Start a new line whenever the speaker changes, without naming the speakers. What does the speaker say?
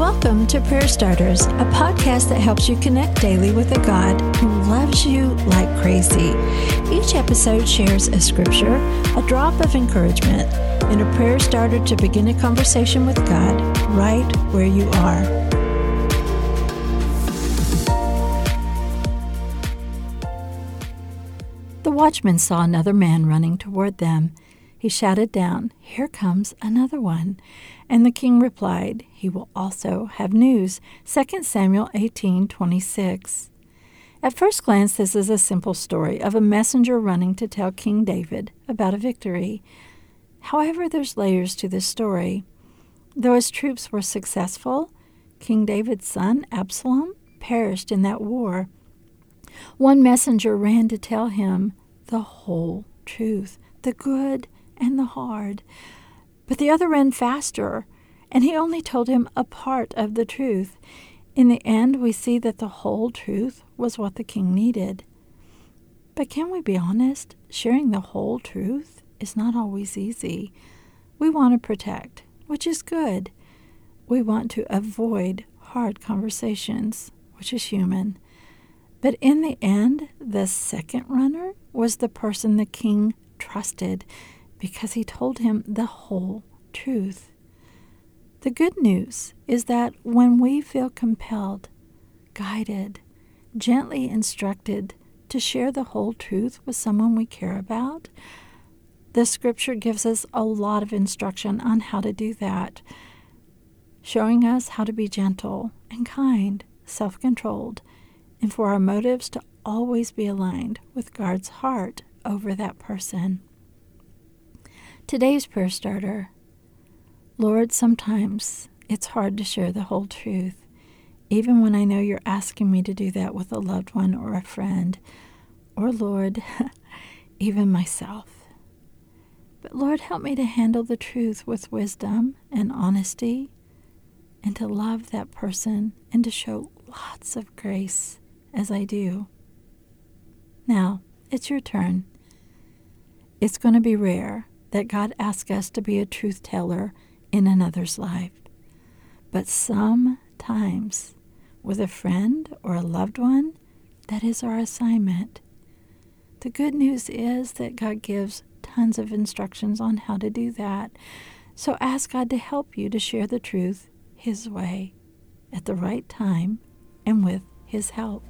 Welcome to Prayer Starters, a podcast that helps you connect daily with a God who loves you like crazy. Each episode shares a scripture, a drop of encouragement, and a prayer starter to begin a conversation with God right where you are. The watchman saw another man running toward them. He shouted down, Here comes another one. And the king replied, He will also have news. 2 Samuel 18 26. At first glance, this is a simple story of a messenger running to tell King David about a victory. However, there's layers to this story. Though his troops were successful, King David's son, Absalom, perished in that war. One messenger ran to tell him the whole truth, the good and the hard. But the other ran faster, and he only told him a part of the truth. In the end, we see that the whole truth was what the king needed. But can we be honest? Sharing the whole truth is not always easy. We want to protect, which is good. We want to avoid hard conversations, which is human. But in the end, the second runner was the person the king trusted because he told him the whole truth. The good news is that when we feel compelled, guided, gently instructed to share the whole truth with someone we care about, the scripture gives us a lot of instruction on how to do that, showing us how to be gentle and kind, self controlled, and for our motives to always be aligned with God's heart over that person. Today's prayer starter Lord, sometimes it's hard to share the whole truth, even when I know you're asking me to do that with a loved one or a friend, or Lord, even myself. But Lord, help me to handle the truth with wisdom and honesty, and to love that person and to show lots of grace as I do. Now, it's your turn. It's going to be rare that God asks us to be a truth teller in another's life. But sometimes, with a friend or a loved one, that is our assignment. The good news is that God gives tons of instructions on how to do that. So ask God to help you to share the truth His way at the right time and with His help.